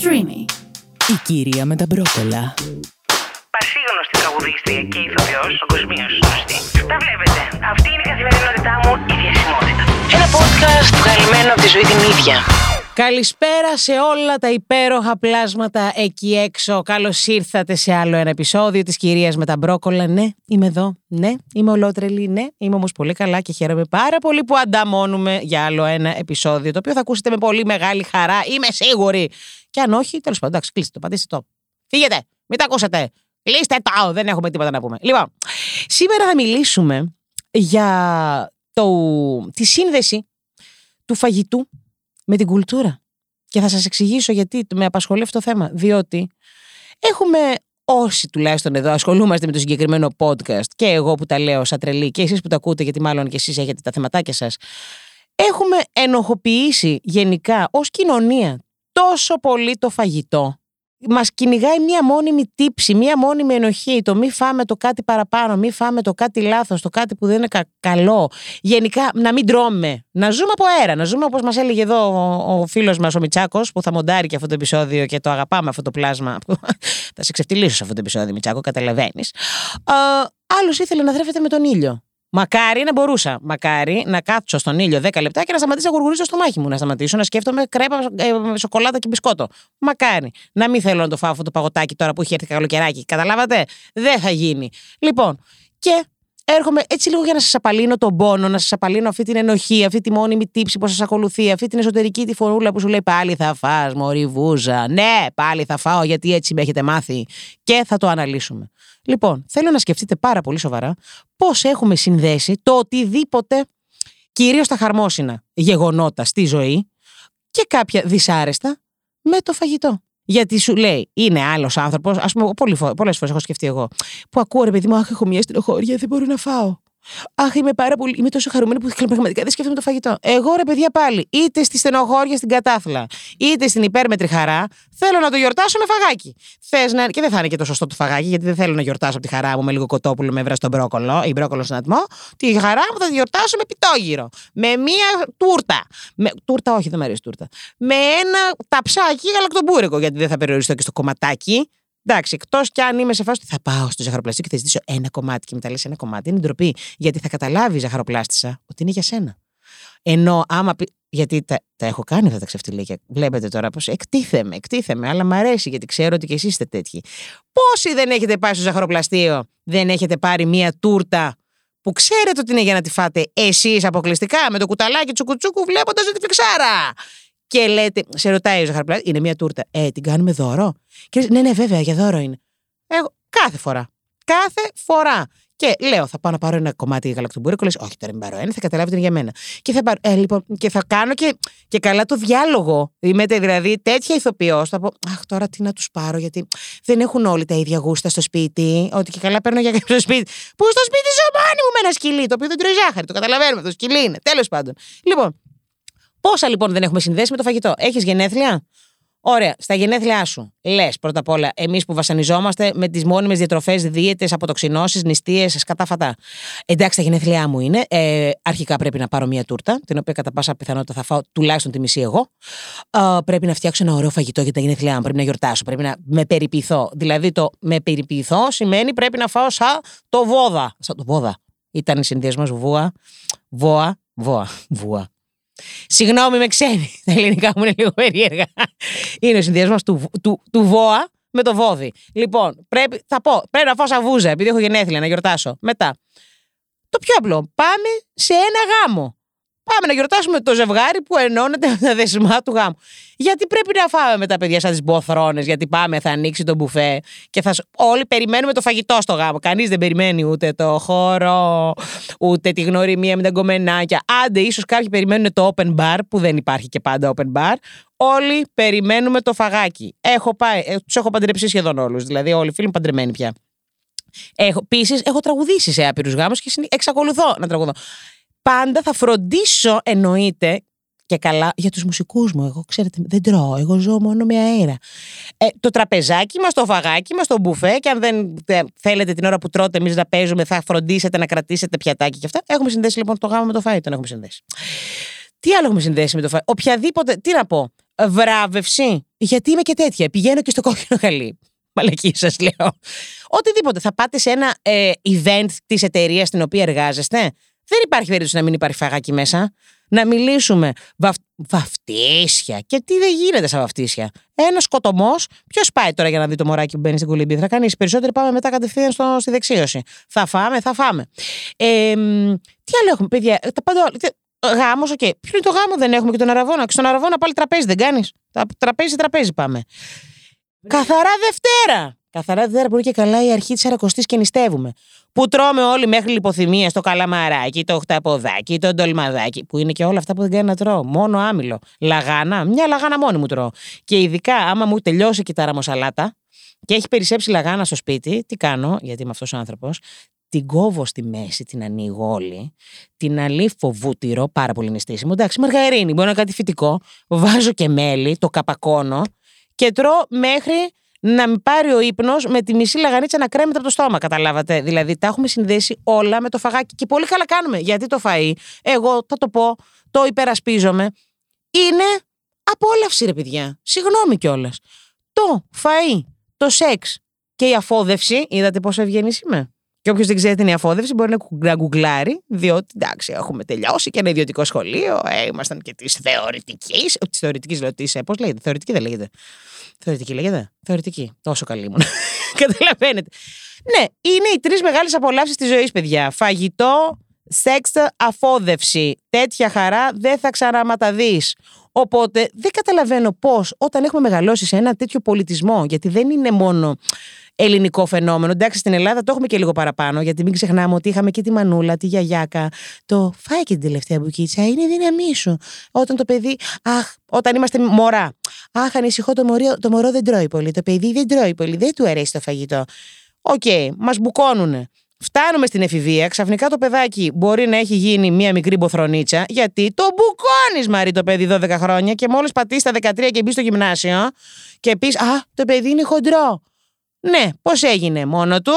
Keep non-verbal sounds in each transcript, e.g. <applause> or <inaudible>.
Streamy. Η κυρία με τα μπρόκολα. Πασίγνωστη τραγουδίστρια και ηθοποιός παγκοσμίω γνωστή. Τα βλέπετε. Αυτή είναι η καθημερινότητά μου, η διασημότητα. Ένα podcast βγαλμένο από τη ζωή την ίδια. Καλησπέρα σε όλα τα υπέροχα πλάσματα εκεί έξω. Καλώς ήρθατε σε άλλο ένα επεισόδιο της κυρίας με τα μπρόκολα. Ναι, είμαι εδώ. Ναι, είμαι ολότρελη. Ναι, είμαι όμως πολύ καλά και χαίρομαι πάρα πολύ που ανταμώνουμε για άλλο ένα επεισόδιο. Το οποίο θα ακούσετε με πολύ μεγάλη χαρά. Είμαι σίγουρη. Και αν όχι, τέλος πάντων, εντάξει, κλείστε το, πατήστε το. Φύγετε, μην τα ακούσετε. Κλείστε το, δεν έχουμε τίποτα να πούμε. Λοιπόν, σήμερα θα μιλήσουμε για το, τη σύνδεση του φαγητού με την κουλτούρα. Και θα σας εξηγήσω γιατί με απασχολεί αυτό το θέμα. Διότι έχουμε όσοι τουλάχιστον εδώ ασχολούμαστε με το συγκεκριμένο podcast και εγώ που τα λέω σαν τρελή και εσείς που τα ακούτε γιατί μάλλον και εσείς έχετε τα θεματάκια σας έχουμε ενοχοποιήσει γενικά ως κοινωνία τόσο πολύ το φαγητό Μας κυνηγάει μία μόνιμη τύψη, μία μόνιμη ενοχή. Το μη φάμε το κάτι παραπάνω, μη φάμε το κάτι λάθος, το κάτι που δεν είναι κα- καλό. Γενικά να μην τρώμε. Να ζούμε από αέρα. Να ζούμε όπως μας έλεγε εδώ ο, ο φίλος μας ο Μιτσάκο, που θα μοντάρει και αυτό το επεισόδιο και το αγαπάμε αυτό το πλάσμα. <laughs> θα σε ξεφτυλίσω σε αυτό το επεισόδιο, Μιτσάκο, καταλαβαίνεις. Άλλος ήθελε να θρέφεται με τον ήλιο. Μακάρι να μπορούσα. Μακάρι να κάτσω στον ήλιο 10 λεπτά και να σταματήσω να γουργουρίσω στο μάχη μου. Να σταματήσω να σκέφτομαι κρέπα, ε, με σοκολάτα και μπισκότο. Μακάρι. Να μην θέλω να το φάω αυτό το παγωτάκι τώρα που έχει έρθει καλοκαιράκι. Καταλάβατε; Δεν θα γίνει. Λοιπόν, και έρχομαι έτσι λίγο για να σας απαλύνω τον πόνο, να σας απαλύνω αυτή την ενοχή, αυτή τη μόνιμη τύψη που σας ακολουθεί, αυτή την εσωτερική τη φωνούλα που σου λέει πάλι θα φας, μωρή βούζα. Ναι, πάλι θα φάω γιατί έτσι με έχετε μάθει. Και θα το αναλύσουμε. Λοιπόν, θέλω να σκεφτείτε πάρα πολύ σοβαρά πώς έχουμε συνδέσει το οτιδήποτε, κυρίως τα χαρμόσυνα γεγονότα στη ζωή και κάποια δυσάρεστα με το φαγητό. Γιατί σου λέει, είναι άλλος άνθρωπος, ας πούμε, πολλές φορές έχω σκεφτεί εγώ, που ακούω ρε παιδί μου, Αχ, έχω μια στενοχώρια, δεν μπορώ να φάω. Αχ, είμαι πάρα πολύ. Είμαι τόσο χαρούμενη που <laughs> πραγματικά δεν σκέφτομαι το φαγητό. Εγώ ρε παιδιά πάλι, είτε στη στενοχώρια στην κατάθλα, είτε στην υπέρμετρη χαρά, θέλω να το γιορτάσω με φαγάκι. Θες να... Και δεν θα είναι και το σωστό το φαγάκι, γιατί δεν θέλω να γιορτάσω από τη χαρά μου με λίγο κοτόπουλο με βραστό μπρόκολο ή μπρόκολο στον ατμό. Τη χαρά μου θα τη γιορτάσω με πιτόγυρο. Με μία τούρτα. Με... Τούρτα, όχι, δεν μου αρέσει τούρτα. Με ένα ταψάκι γαλακτομπούρικο, γιατί δεν θα περιοριστώ και στο κομματάκι. Εντάξει, εκτός κι αν είμαι σε φάση ότι θα πάω στο ζαχαροπλαστή και θα ζητήσω ένα κομμάτι και μετά λες ένα κομμάτι. Είναι ντροπή. Γιατί θα καταλάβει η ζαχαροπλάστησα ότι είναι για σένα. Ενώ άμα πει. Γιατί τα, τα έχω κάνει αυτά τα ξεφτιλίκια. Βλέπετε τώρα πώ εκτίθεμαι, εκτίθεμαι, αλλά μ' αρέσει γιατί ξέρω ότι και εσείς είστε τέτοιοι. Πόσοι δεν έχετε πάει στο ζαχαροπλαστείο, δεν έχετε πάρει μία τούρτα που ξέρετε ότι είναι για να τη φάτε εσείς αποκλειστικά με το κουταλάκι τσουκουτσούκου βλέποντας τη φιξάρα. Και λέτε, σε ρωτάει ο ζαχαροπλάστη, είναι μια τούρτα. Ε, την κάνουμε δώρο. Και λες, ναι, ναι, βέβαια, για δώρο είναι. Εγώ, κάθε φορά. Κάθε φορά. Και λέω, θα πάω να πάρω ένα κομμάτι γαλακτομπούρικο. Λες, Όχι, τώρα μην πάρω ένα, θα καταλάβετε είναι για μένα. Και θα, πάρω, ε, λοιπόν, και θα κάνω και, και καλά το διάλογο. Είμαι δηλαδή τέτοια ηθοποιό. Θα πω, Αχ, τώρα τι να τους πάρω, γιατί δεν έχουν όλοι τα ίδια γούστα στο σπίτι. Ότι και καλά παίρνω για κάποιο στο σπίτι. Που στο σπίτι ζω μόνη μου με ένα σκυλί, το οποίο δεν τρώει ζάχαρη. Το καταλαβαίνουμε, το σκυλί είναι. Τέλος πάντων. Λοιπόν, Πόσα λοιπόν δεν έχουμε συνδέσει με το φαγητό; Έχεις γενέθλια; Ωραία, στα γενέθλιά σου. Λες πρώτα απ' όλα, εμείς που βασανιζόμαστε με τις μόνιμες διατροφές, δίαιτες, αποτοξινώσει, νηστείες, σκατάφατα. Εντάξει, τα γενέθλιά μου είναι. Ε, αρχικά πρέπει να πάρω μία τούρτα, την οποία κατά πάσα πιθανότητα θα φάω τουλάχιστον τη μισή εγώ. Ε, πρέπει να φτιάξω ένα ωραίο φαγητό για τα γενέθλιά μου. Πρέπει να γιορτάσω. Πρέπει να με περιποιηθώ. Δηλαδή, το με περιποιηθώ σημαίνει πρέπει να φάω σαν το βόδα. Σαν το βόδα. Ήταν συνδυασμός βούα, βόα, βόα, βούα. Συγγνώμη, με ξένη. <laughs> Τα ελληνικά μου είναι λίγο περίεργα. Είναι ο συνδυασμός του, του, του βόα με το βόδι. Λοιπόν, πρέπει, θα πω, πρέπει να φάω σαβούζα, επειδή έχω γενέθλια να γιορτάσω. Μετά. Το πιο απλό. Πάμε σε ένα γάμο. Πάμε να γιορτάσουμε το ζευγάρι που ενώνεται με τα δεσμά του γάμου. Γιατί πρέπει να φάμε με τα παιδιά σαν τις μποθρόνες, γιατί πάμε, θα ανοίξει το μπουφέ και θα. Όλοι περιμένουμε το φαγητό στο γάμο. Κανείς δεν περιμένει ούτε το χώρο, ούτε τη γνωριμία με τα γκομενάκια. Άντε, ίσως κάποιοι περιμένουν το open bar, που δεν υπάρχει και πάντα open bar. Όλοι περιμένουμε το φαγάκι. Έχω πάει, ε, τους έχω παντρεψεί σχεδόν όλους. Δηλαδή, όλοι οι φίλοι μου παντρεμένοι πια. Έχω, Επίσης, έχω τραγουδήσει σε άπειρους γάμους και εξακολουθώ να τραγουδώ πάντα θα φροντίσω εννοείται και καλά για τους μουσικούς μου. Εγώ ξέρετε δεν τρώω, εγώ ζω μόνο με αέρα. Ε, το τραπεζάκι μας, το φαγάκι μας, το μπουφέ και αν δεν θέλετε την ώρα που τρώτε εμείς να παίζουμε θα φροντίσετε να κρατήσετε πιατάκι και αυτά. Έχουμε συνδέσει λοιπόν το γάμο με το φάι, τον έχουμε συνδέσει. Τι άλλο έχουμε συνδέσει με το φάι; Οποιαδήποτε, τι να πω. βράβευση. Γιατί είμαι και τέτοια. Πηγαίνω και στο κόκκινο χαλί. Μαλάκα σας λέω. Οτιδήποτε. Θα πάτε σε ένα ε, event της εταιρείας στην οποία εργάζεστε. Δεν υπάρχει περίπτωση να μην υπάρχει φαγάκι μέσα. Να μιλήσουμε. Βαφ... Βαφτίσια. Και τι δεν γίνεται σαν βαφτίσια. Ένας σκοτωμός. Ποιος πάει τώρα για να δει το μωράκι που μπαίνει στην κολυμπή; Θα κάνεις. Περισσότεροι πάμε μετά κατευθείαν στο, στη δεξίωση. Θα φάμε, θα φάμε. Ε, τι άλλο έχουμε, παιδιά; Τα πάντα. Γάμος, OK. Okay. Πριν το γάμο, δεν έχουμε και τον αρραβώνα. Και στον αρραβώνα πάλι τραπέζι δεν κάνεις. Τραπέζι, τραπέζι πάμε. Καθαρά Δευτέρα. Καθαρά Δευτέρα που είναι και καλά η αρχή της Αρακοστής και νηστεύουμε. Που τρώμε όλοι μέχρι λιποθυμία στο καλαμαράκι, το οχταποδάκι, το ντολμαδάκι, που είναι και όλα αυτά που δεν κάνει να τρώω. Μόνο άμυλο. Λαγάνα, μια λαγάνα μόνη μου τρώω. Και ειδικά άμα μου τελειώσει και τα ραμοσαλάτα και έχει περισσέψει λαγάνα στο σπίτι, τι κάνω, γιατί είμαι αυτός ο άνθρωπος, την κόβω στη μέση, την ανοίγω όλη, την αλήφω βούτυρο, πάρα πολύ νηστήσιμο. Εντάξει, μαργαρίνη, μπορεί να κάτι φυτικό. Βάζω και μέλι, το καπακώνω και τρώω μέχρι να μην πάρει ο ύπνος με τη μισή λαγανίτσα να κρέμεται από το στόμα. Καταλάβατε. Δηλαδή, τα έχουμε συνδέσει όλα με το φαγάκι. Και πολύ καλά κάνουμε. Γιατί το φαΐ, εγώ θα το πω, το υπερασπίζομαι, είναι απόλαυση, ρε παιδιά. Συγγνώμη κιόλας. Το φαΐ, το σεξ και η αφόδευση, είδατε πόσο ευγενής είμαι; Και όποιος δεν ξέρει την αφόδευση μπορεί να γκουγκλάρει, διότι εντάξει, έχουμε τελειώσει και ένα ιδιωτικό σχολείο. Ε, ήμασταν και της θεωρητικής. Της θεωρητικής λέω, της. Πώς λέγεται, θεωρητική δεν λέγεται. Θεωρητική λέγεται; Θεωρητική. Τόσο καλή ήμουν. <laughs> Καταλαβαίνετε. Ναι, είναι οι τρεις μεγάλες απολαύσεις της ζωής, παιδιά. Φαγητό, σεξ, αφόδευση. Τέτοια χαρά δεν θα ξαναματαδεί. Οπότε δεν καταλαβαίνω πώς όταν έχουμε μεγαλώσει σε ένα τέτοιο πολιτισμό, γιατί δεν είναι μόνο ελληνικό φαινόμενο. Εντάξει, στην Ελλάδα το έχουμε και λίγο παραπάνω, γιατί μην ξεχνάμε ότι είχαμε και τη μανούλα, τη γιαγιάκα. Το φάει και την τελευταία μπουκίτσα, είναι η δύναμή σου. Όταν το παιδί, αχ, όταν είμαστε μωρά. Αχ, ανησυχώ το μωρό, το μωρό δεν τρώει πολύ. Το παιδί δεν τρώει πολύ, δεν του αρέσει το φαγητό. OK, okay, μας μπουκώνουνε. Φτάνουμε στην εφηβεία, ξαφνικά το παιδάκι μπορεί να έχει γίνει μία μικρή μποθρονίτσα, γιατί το μπουκώνεις μαρή το παιδί 12 χρόνια και μόλις πατήσεις τα 13 και μπεις στο γυμνάσιο και πεις Α, το παιδί είναι χοντρό. Ναι, πώς έγινε, μόνο του;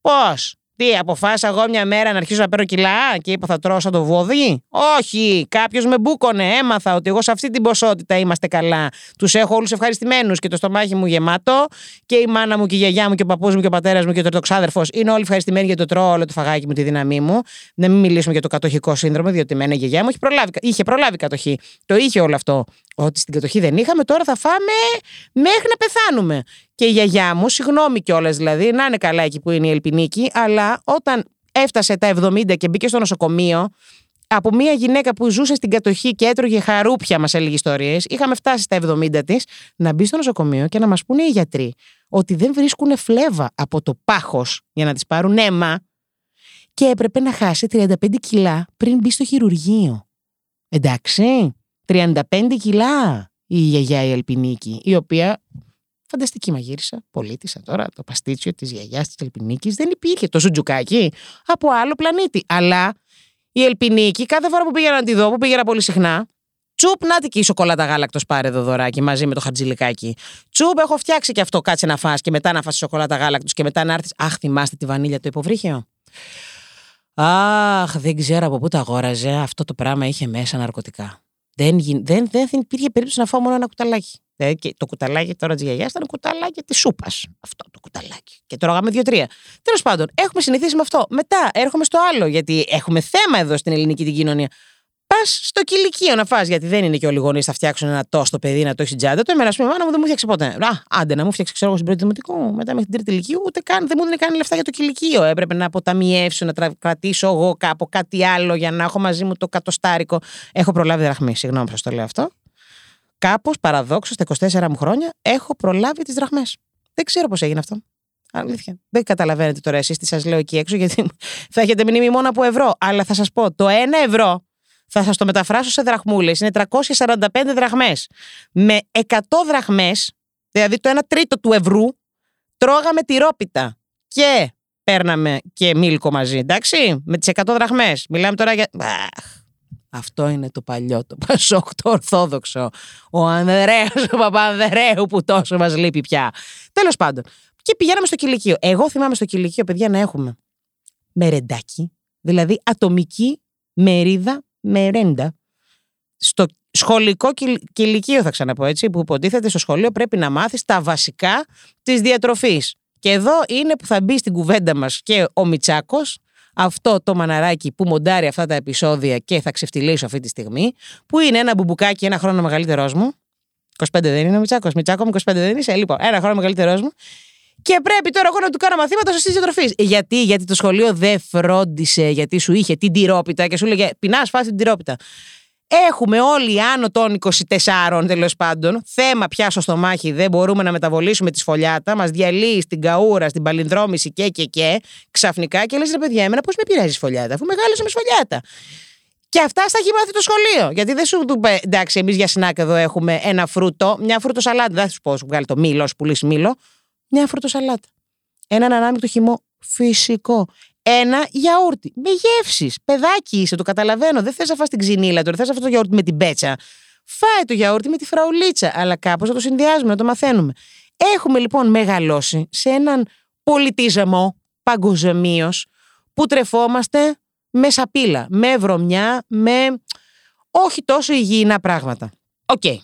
Πώς; Τι, αποφάσισα εγώ μια μέρα να αρχίσω να παίρνω κιλά και είπα θα τρώω σαν το βόδι. Όχι, κάποιος με μπούκονε. Έμαθα ότι εγώ σε αυτή την ποσότητα είμαστε καλά. Τους έχω όλους ευχαριστημένους και το στομάχι μου γεμάτο και η μάνα μου και η γιαγιά μου και ο παππούς μου και ο πατέρας μου και ο τριτοξάδερφο είναι όλοι ευχαριστημένοι για το τρώω όλο το φαγάκι μου, τη δύναμή μου. Να μην μιλήσουμε για το κατοχικό σύνδρομο, διότι μένα η γιαγιά μου είχε προλάβει, είχε προλάβει κατοχή. Το είχε όλο αυτό. Ότι στην κατοχή δεν είχαμε, τώρα θα φάμε μέχρι να πεθάνουμε. Και η γιαγιά μου, συγγνώμη κιόλας δηλαδή, να είναι καλά εκεί που είναι η Ελπινίκη, αλλά όταν έφτασε τα 70 και μπήκε στο νοσοκομείο, από μια γυναίκα που ζούσε στην κατοχή και έτρωγε χαρούπια, μας έλεγε ιστορίες, είχαμε φτάσει στα 70 της, να μπει στο νοσοκομείο και να μας πούνε οι γιατροί ότι δεν βρίσκουν φλέβα από το πάχος για να της πάρουν αίμα και έπρεπε να χάσει 35 κιλά πριν μπει στο χειρουργείο. Εντάξει. 35 κιλά η γιαγιά η Ελπινίκη, η οποία φανταστική μαγείρισα, πολίτησα τώρα, το παστίτσιο της γιαγιάς της Ελπινίκης, δεν υπήρχε το σουτζουκάκι από άλλο πλανήτη. Αλλά η Ελπινίκη, κάθε φορά που πήγαινα να τη δω, που πήγαινα πολύ συχνά, Τσουπ, να και η σοκολάτα γάλακτος πάρε εδώ δωράκι μαζί με το χατζηλικάκι. Τσουπ, έχω φτιάξει και αυτό, κάτσε να φας και μετά να φας σοκολάτα γάλακτος και μετά να έρθεις. Αχ, θυμάστε τη βανίλια το υποβρύχιο; Αχ, δεν ξέρω από πού τα αγόραζε. Αυτό το πράγμα είχε μέσα ναρκωτικά. Δεν, δεν, δεν υπήρχε περίπτωση να φάω μόνο ένα κουταλάκι. Ε, και το κουταλάκι τώρα της γιαγιάς ήταν κουταλάκι της σούπας. Αυτό το κουταλάκι. Και τρώγαμε δύο-τρία. Τέλος πάντων, έχουμε συνηθίσει με αυτό. Μετά έρχομαι στο άλλο, γιατί έχουμε θέμα εδώ στην ελληνική την κοινωνία. Πας στο κηλικείο να φας, γιατί δεν είναι και όλοι οι γονείς θα φτιάξουν ένα τόστο παιδί να το έχει τζάντα. Το εμένα, ας πούμε, μάνα μου δεν μου φτιάξε ποτέ. Α, άντε να μου φτιάξει, ξέρω εγώ, στην πρώτη δημοτικού, μετά μέχρι την τρίτη ηλικίου, ούτε καν, δεν μου δίνει καν λεφτά για το κηλικείο. Έπρεπε να αποταμιεύσω, να κρατήσω εγώ κάπου κάτι άλλο για να έχω μαζί μου το κατοστάρικο. Έχω προλάβει δραχμή, συγγνώμη που σα το λέω αυτό. Κάπως παραδόξως στα 24 μου χρόνια έχω προλάβει τις δραχμές. Δεν ξέρω πώς έγινε αυτό. Αλήθεια. Δεν καταλαβαίνετε τώρα εσείς τι σας λέω εκεί έξω, γιατί θα έχετε μνήμη μόνο από ευρώ. Αλλά θα σας πω, το 1 ευρώ θα σας το μεταφράσω σε δραχμούλες. Είναι 345 δραχμές. Με 100 δραχμές, δηλαδή το 1 τρίτο του ευρώ, τρώγαμε τυρόπιτα. Και παίρναμε και μίλκο μαζί, εντάξει, με τις 100 δραχμές. Μιλάμε τώρα για. Αχ, αυτό είναι το παλιό, το Πασόκ, το Ορθόδοξο. Ο Ανδρέας, ο Παπανδρέου που τόσο μας λείπει πια. Τέλος πάντων. Και πηγαίναμε στο κηλικείο. Εγώ θυμάμαι στο κηλικείο, παιδιά, να έχουμε μερεντάκι, δηλαδή ατομική μερίδα μερέντα στο, σχολικό και, και ηλικείο, θα ξαναπώ έτσι, που υποτίθεται στο σχολείο πρέπει να μάθεις τα βασικά της διατροφής. Και εδώ είναι που θα μπει στην κουβέντα μας και ο Μιτσάκο, αυτό το μαναράκι που μοντάρει αυτά τα επεισόδια και θα ξεφτυλίσω αυτή τη στιγμή, που είναι ένα μπουμπουκάκι ένα χρόνο μεγαλύτερός μου. 25 δεν είναι ο Μιτσάκος. Μιτσάκο μου 25 δεν είσαι. Λοιπόν, ένα χρόνο μεγαλύτερός μου. Και πρέπει τώρα εγώ να του κάνω μαθήματα σωστής διατροφής. Γιατί, γιατί το σχολείο δεν φρόντισε, γιατί σου είχε την τυρόπιτα και σου έλεγε Πεινάς, φάε την τυρόπιτα. Έχουμε όλοι άνω των 24 τέλος πάντων θέμα πια στο στομάχι, δεν μπορούμε να μεταβολήσουμε τη σφολιάτα, μας διαλύει στην καούρα, στην παλινδρόμηση και και και ξαφνικά και λες ρε παιδιά, εμένα πώς με πειράζει η σφολιάτα, αφού μεγάλωσα με σφολιάτα. Και αυτά στα έχει μάθει το σχολείο. Γιατί δεν σου του πει, εντάξει, εμείς για σνάκ εδώ έχουμε ένα φρούτο, μια φρούτο σαλάτα. Δεν θα σου πω, σου βγάλει το μήλο, σου πουλήσει μήλο. Μια φρούτο σαλάτα. Έναν ανάμεικτο χυμό φυσικό. Ένα γιαούρτι. Με γεύσεις. Παιδάκι είσαι, το καταλαβαίνω. Δεν θες να φας την ξυνήλα τώρα, θες αυτό το γιαούρτι με την πέτσα. Φάει το γιαούρτι με τη φραουλίτσα. Αλλά κάπως να το συνδυάζουμε, να το μαθαίνουμε. Έχουμε λοιπόν μεγαλώσει σε έναν πολιτισμό παγκοσμίως που τρεφόμαστε με σαπίλα, με βρωμιά, με όχι τόσο υγιεινά πράγματα. OK. Okay.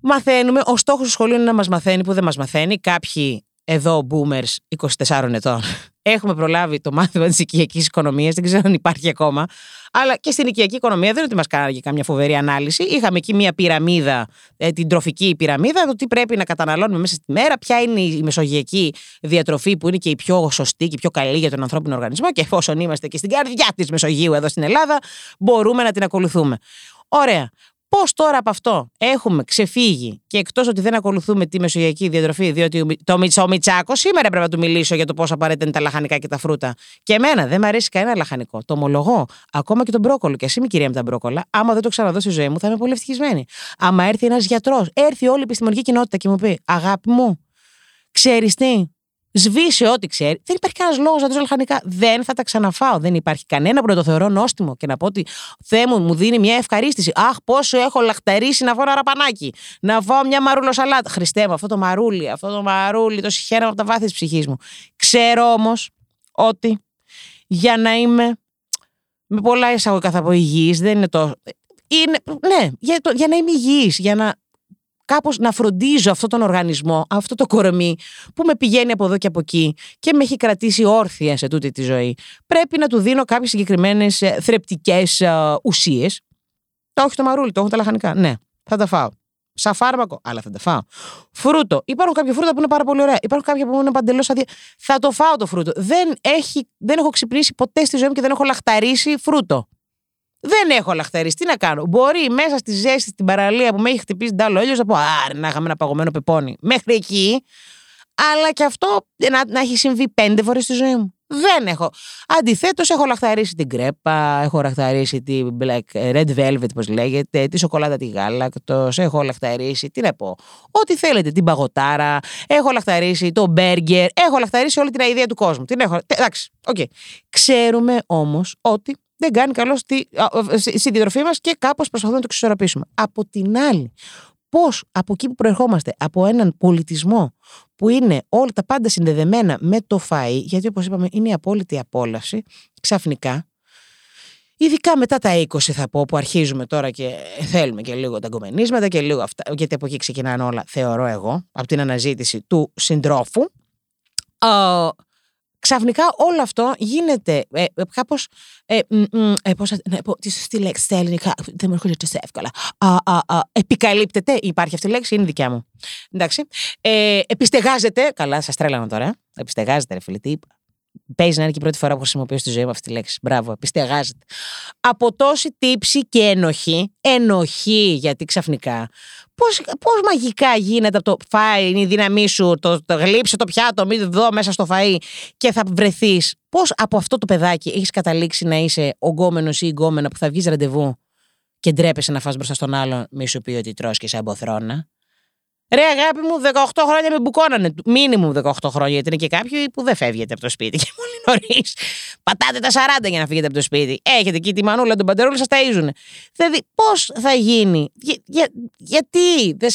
Μαθαίνουμε, ο στόχος του σχολείου είναι να μας μαθαίνει που δεν μας μαθαίνει. Κάποιοι εδώ, boomers 24 ετών, έχουμε προλάβει το μάθημα της οικιακής οικονομίας. Δεν ξέρω αν υπάρχει ακόμα. Αλλά και στην οικιακή οικονομία δεν είναι ότι μας κάνανε καμιά φοβερή ανάλυση. Είχαμε εκεί μια πυραμίδα, ε, την τροφική πυραμίδα, το τι πρέπει να καταναλώνουμε μέσα στη μέρα, ποια είναι η μεσογειακή διατροφή που είναι και η πιο σωστή και η πιο καλή για τον ανθρώπινο οργανισμό. Και εφόσον είμαστε και στην καρδιά της Μεσογείου εδώ στην Ελλάδα, μπορούμε να την ακολουθούμε. Ωραία. Πώς τώρα από αυτό έχουμε ξεφύγει και εκτός ότι δεν ακολουθούμε τη μεσογειακή διατροφή, διότι το Μιτσό Μιτσάκος σήμερα έπρεπε να του μιλήσω για το πόσο απαραίτητα είναι τα λαχανικά και τα φρούτα. Και εμένα δεν μου αρέσει κανένα λαχανικό. Το ομολογώ. Ακόμα και τον μπρόκολο. Και εσύ, κυρία με τα μπρόκολα, άμα δεν το ξαναδώ στη ζωή μου, θα είμαι πολύ ευτυχισμένη. Άμα έρθει ένας γιατρός, έρθει όλη η επιστημονική κοινότητα και μου πει Αγάπη μου, ξέρεις τι, Σβήσε ό,τι ξέρει. Δεν υπάρχει κανένας λόγος να τρώσει λαχανικά. Δεν θα τα ξαναφάω. Δεν υπάρχει κανένα που να το θεωρώ νόστιμο και να πω ότι Θεέ μου, μου δίνει μια ευχαρίστηση. Αχ, πόσο έχω λαχταρίσει να φάω ένα ραπανάκι. Να φάω μια μαρούλο σαλάτα. Χριστέ μου, αυτό το μαρούλι, αυτό το μαρούλι, το συγχαίρω από τα βάθη της ψυχής μου. Ξέρω όμως ότι για να είμαι με πολλά εισαγωγικά θα πω υγιής, δεν είναι το... Είναι, ναι, για, το, για να είμαι υγιής, για να κάπως να φροντίζω αυτόν τον οργανισμό, αυτό το κορμί που με πηγαίνει από εδώ και από εκεί και με έχει κρατήσει όρθια σε τούτη τη ζωή. Πρέπει να του δίνω κάποιες συγκεκριμένες ε, θρεπτικές ε, ουσίες. Το όχι το μαρούλι, το έχω τα λαχανικά. Ναι, θα τα φάω. Σαν φάρμακο, αλλά θα τα φάω. Φρούτο. Υπάρχουν κάποια φρούτα που είναι πάρα πολύ ωραία. Υπάρχουν κάποια που είναι παντελώς αδεία. Θα το φάω το φρούτο. Δεν, έχει, δεν έχω ξυπνήσει ποτέ στη ζωή μου και δεν έχω λαχταρίσει φρούτο. Δεν έχω λαχταρίσει. Τι να κάνω. Μπορεί μέσα στη ζέστη, στην παραλία που με έχει χτυπήσει την άλλο να πω Α, να είχαμε ένα παγωμένο πεπόνι. Μέχρι εκεί. Αλλά και αυτό να, να έχει συμβεί πέντε φορές στη ζωή μου. Δεν έχω. Αντιθέτως, έχω λαχταρίσει την κρέπα, έχω λαχταρίσει την black, ε, red velvet, πώς λέγεται, τη σοκολάτα τη γάλακτος, έχω λαχταρίσει, τι να πω, ό,τι θέλετε, την παγωτάρα, έχω λαχταρίσει το μπέργκερ, έχω λαχταρίσει όλη την αηδία του κόσμου. Την έχω. Εντάξει, OK. Okay. Ξέρουμε όμως ότι δεν κάνει καλό στη, στη διατροφή μας και κάπως προσπαθούμε να το εξισορροπήσουμε. Από την άλλη, πώς από εκεί που προερχόμαστε, από έναν πολιτισμό που είναι όλα τα πάντα συνδεδεμένα με το φαΐ, γιατί όπως είπαμε είναι η απόλυτη απόλαυση, ξαφνικά, ειδικά μετά τα 20 θα πω, που αρχίζουμε τώρα και θέλουμε και λίγο τα κομμενίσματα και λίγο αυτά, γιατί από εκεί ξεκινάνε όλα, θεωρώ εγώ, από την αναζήτηση του συντρόφου, ξαφνικά όλο αυτό γίνεται ε, ε κάπως. Ε, ε, πώς, ναι, τη σωστή λέξη στα ελληνικά. Δεν μου έρχονται τόσο εύκολα. Α, α, α, επικαλύπτεται. Υπάρχει αυτή η λέξη, είναι δικιά μου. Εντάξει. Ε, επιστεγάζεται. Καλά, σας τρέλανα τώρα. Επιστεγάζεται, ρε φίλε, τι είπα. Παίζει να είναι και η πρώτη φορά που χρησιμοποιώ στη ζωή μου αυτή τη λέξη. Μπράβο, επιστεγάζεται. Από τόση τύψη και ενοχή, ενοχή γιατί ξαφνικά Πώς, πώς μαγικά γίνεται από το φάι, είναι η δύναμή σου, το, το γλύψε το πιάτο, μην δω μέσα στο φαΐ και θα βρεθείς. Πώς από αυτό το παιδάκι έχεις καταλήξει να είσαι ογκόμενος ή ογκόμενα που θα βγεις ραντεβού και ντρέπεσαι να φας μπροστά στον άλλον, μη σου πει ότι τρως και σαν μποθρόνα. Ρε αγάπη μου, 18 χρόνια με μπουκώνανε. Μήνυμου 18 χρόνια, γιατί είναι και κάποιοι που δεν φεύγετε από το σπίτι. Και πολύ νωρίς. Πατάτε τα 40 για να φύγετε από το σπίτι. Έχετε εκεί τη μανούλα, τον παντερόλο, σας ταΐζουνε. Δηλαδή, πώς θα γίνει, για, για, γιατί; Δε,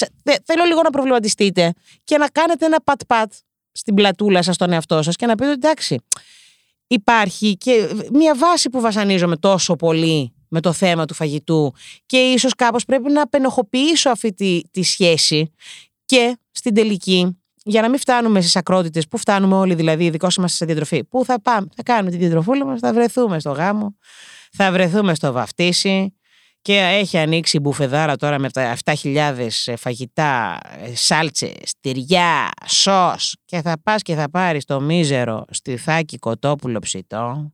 θέλω λίγο να προβληματιστείτε και να κάνετε ένα πατ-πατ στην πλατούλα σας, στον εαυτό σας και να πείτε εντάξει, υπάρχει και μια βάση που βασανίζομαι τόσο πολύ με το θέμα του φαγητού και ίσως κάπως πρέπει να απενοχοποιήσω αυτή τη, τη σχέση και στην τελική για να μην φτάνουμε στις ακρότητες που φτάνουμε όλοι, δηλαδή, ειδικώ είμαστε σε διατροφή. Πού θα πάμε, θα κάνουμε τη διατροφούλα μας, θα βρεθούμε στο γάμο, θα βρεθούμε στο βαφτίσι. Και έχει ανοίξει η μπουφεδάρα τώρα με τα 7.000 φαγητά, ε, σάλτσε, τυριά, σως και θα πας και θα πάρεις το μίζερο στη θάκη κοτόπουλο ψητό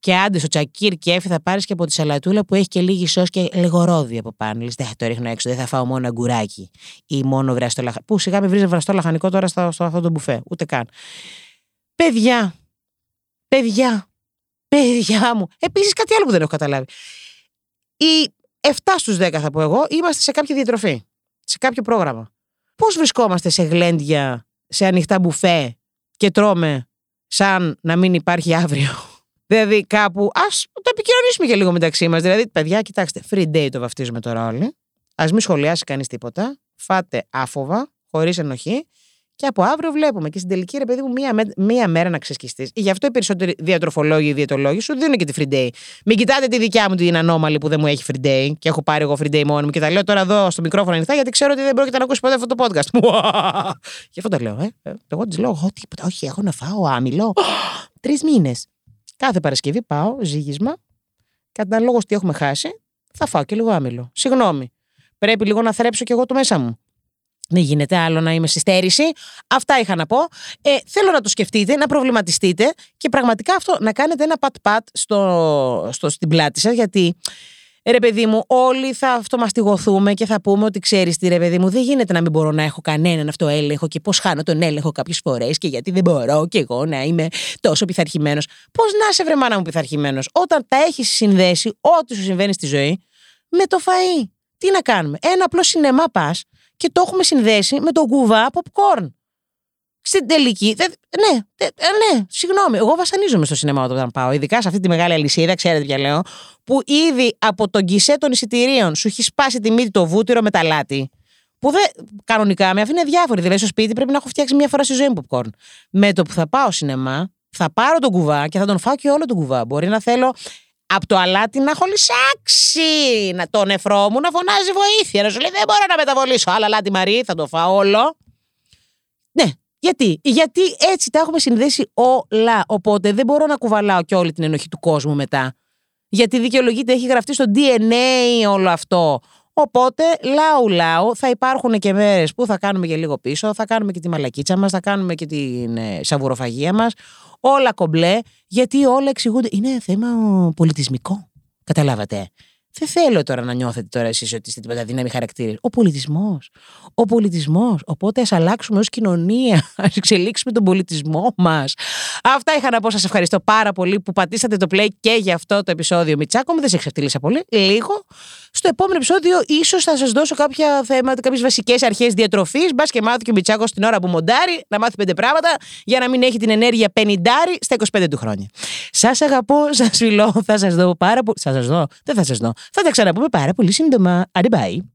και άντε στο τσακίρ και έφη θα πάρεις και από τη σαλατούλα που έχει και λίγη σο και λιγορόδι από πάνω. Λες, δεν το ρίχνω έξω, δεν θα φάω μόνο αγκουράκι ή μόνο βραστό λαχανικό. Πού σιγά με βρίζεις βραστό λαχανικό τώρα στο, στο αυτό το μπουφέ. Ούτε καν. Παιδιά, παιδιά, παιδιά μου. Επίσης κάτι άλλο που δεν έχω καταλάβει. Οι 7 στους 10 θα πω εγώ είμαστε σε κάποια διατροφή. Σε κάποιο πρόγραμμα. Πώς βρισκόμαστε σε γλέντια, σε ανοιχτά μπουφέ και τρώμε σαν να μην υπάρχει αύριο; Δηλαδή κάπου ας το επικοινωνήσουμε και λίγο μεταξύ μας. Δηλαδή, παιδιά, κοιτάξτε, free day το βαφτίζουμε τώρα όλοι. Α μην σχολιάσει κανείς τίποτα. Φάτε άφοβα, χωρίς ενοχή. Και από αύριο βλέπουμε. Και στην τελική, ρε παιδί μου, μία, μία μέρα να ξεσκιστείς. Γι' αυτό οι περισσότεροι διατροφολόγοι ή διαιτολόγοι σου δίνουν και τη free day. Μην κοιτάτε τη δικιά μου την ανώμαλη που δεν μου έχει free day και έχω πάρει εγώ free day μόνο μου και τα λέω τώρα εδώ στο μικρόφωνο ανοιχτά γιατί ξέρω ότι δεν πρόκειται να ακούσει ποτέ αυτό το podcast. Γι' αυτό το λέω, ε. Εγώ της λέω, Όχι, έχω να φάω άμυλο. <gasps> Τρεις μήνες. Κάθε Παρασκευή πάω, ζήγισμα. Κατά λόγος τι έχουμε χάσει, θα φάω και λίγο άμυλο. Συγγνώμη. Πρέπει λίγο να θρέψω κι εγώ το μέσα μου. Δεν γίνεται άλλο να είμαι στη στέρηση. Αυτά είχα να πω. Ε, θέλω να το σκεφτείτε, να προβληματιστείτε και πραγματικά αυτό να κάνετε ένα πατ-πατ στο, στο, στην πλάτη σας γιατί ρε παιδί μου, όλοι θα αυτομαστιγωθούμε και θα πούμε ότι ξέρεις τι, ρε παιδί μου, δεν γίνεται να μην μπορώ να έχω κανέναν αυτό έλεγχο και πώς χάνω τον έλεγχο κάποιες φορές και γιατί δεν μπορώ και εγώ να είμαι τόσο πειθαρχημένος. Πώς να είσαι βρε μάνα μου πειθαρχημένος, όταν τα έχεις συνδέσει ό,τι σου συμβαίνει στη ζωή με το φαΐ. Τι να κάνουμε, ένα απλό σινεμά πας και το έχουμε συνδέσει με το κουβά popcorn στην τελική. Δε, ναι, δε, ε, ναι, συγγνώμη. Εγώ βασανίζομαι στο σινεμά όταν πάω. Ειδικά σε αυτή τη μεγάλη αλυσίδα, ξέρετε ποια λέω. Που ήδη από τον κισέ των εισιτηρίων σου έχει σπάσει τη μύτη το βούτυρο με τα λάτι. Που δεν, κανονικά με αφήνει διάφορη. Δηλαδή, στο σπίτι πρέπει να έχω φτιάξει μία φορά στη ζωή μου popcorn. Με το που θα πάω σινεμά, θα πάρω τον κουβά και θα τον φάω και όλο τον κουβά. Μπορεί να θέλω από το αλάτι να έχω λυσάξει. Να το νεφρό μου να φωνάζει βοήθεια. Να σου λέει δεν μπορώ να μεταβολήσω. Άλλα αλάτι Μαρή, θα το φάω όλο. Ναι, γιατί; Γιατί έτσι τα έχουμε συνδέσει όλα. Οπότε δεν μπορώ να κουβαλάω και όλη την ενοχή του κόσμου μετά. Γιατί δικαιολογείται, έχει γραφτεί στο DNA όλο αυτό. Οπότε, λαού λαού, θα υπάρχουν και μέρες που θα κάνουμε και λίγο πίσω, θα κάνουμε και τη μαλακίτσα μας, θα κάνουμε και την ε, σαβουροφαγία μας. Όλα κομπλέ, γιατί όλα εξηγούνται. Είναι θέμα πολιτισμικό. Καταλάβατε. Δεν θέλω τώρα να νιώθετε τώρα εσείς ότι είστε τίποτα δύναμη χαρακτήρες. Ο πολιτισμός. Ο πολιτισμός. Οπότε ας αλλάξουμε ως κοινωνία. <laughs> Α εξελίξουμε τον πολιτισμό μας. Αυτά είχα να πω. Σας ευχαριστώ πάρα πολύ που πατήσατε το play και για αυτό το επεισόδιο. Μιτσάκο μου, δεν σε εξεφτύλισα πολύ. Λίγο. Στο επόμενο επεισόδιο, ίσως θα σας δώσω κάποια θέματα, κάποιες βασικές αρχές διατροφής. Μπας και μάθει και ο Μιτσάκος την ώρα που μοντάρει να μάθει πέντε πράγματα για να μην έχει την ενέργεια πενιντάρι στα 25 του χρόνια. Σας αγαπώ, σας φιλώ. Θα σας δω πάρα πολύ. Θα σας δω. Δεν θα σας δω. Θα τα ξαναπούμε πάρα πολύ σύντομα. Αντιμπάει.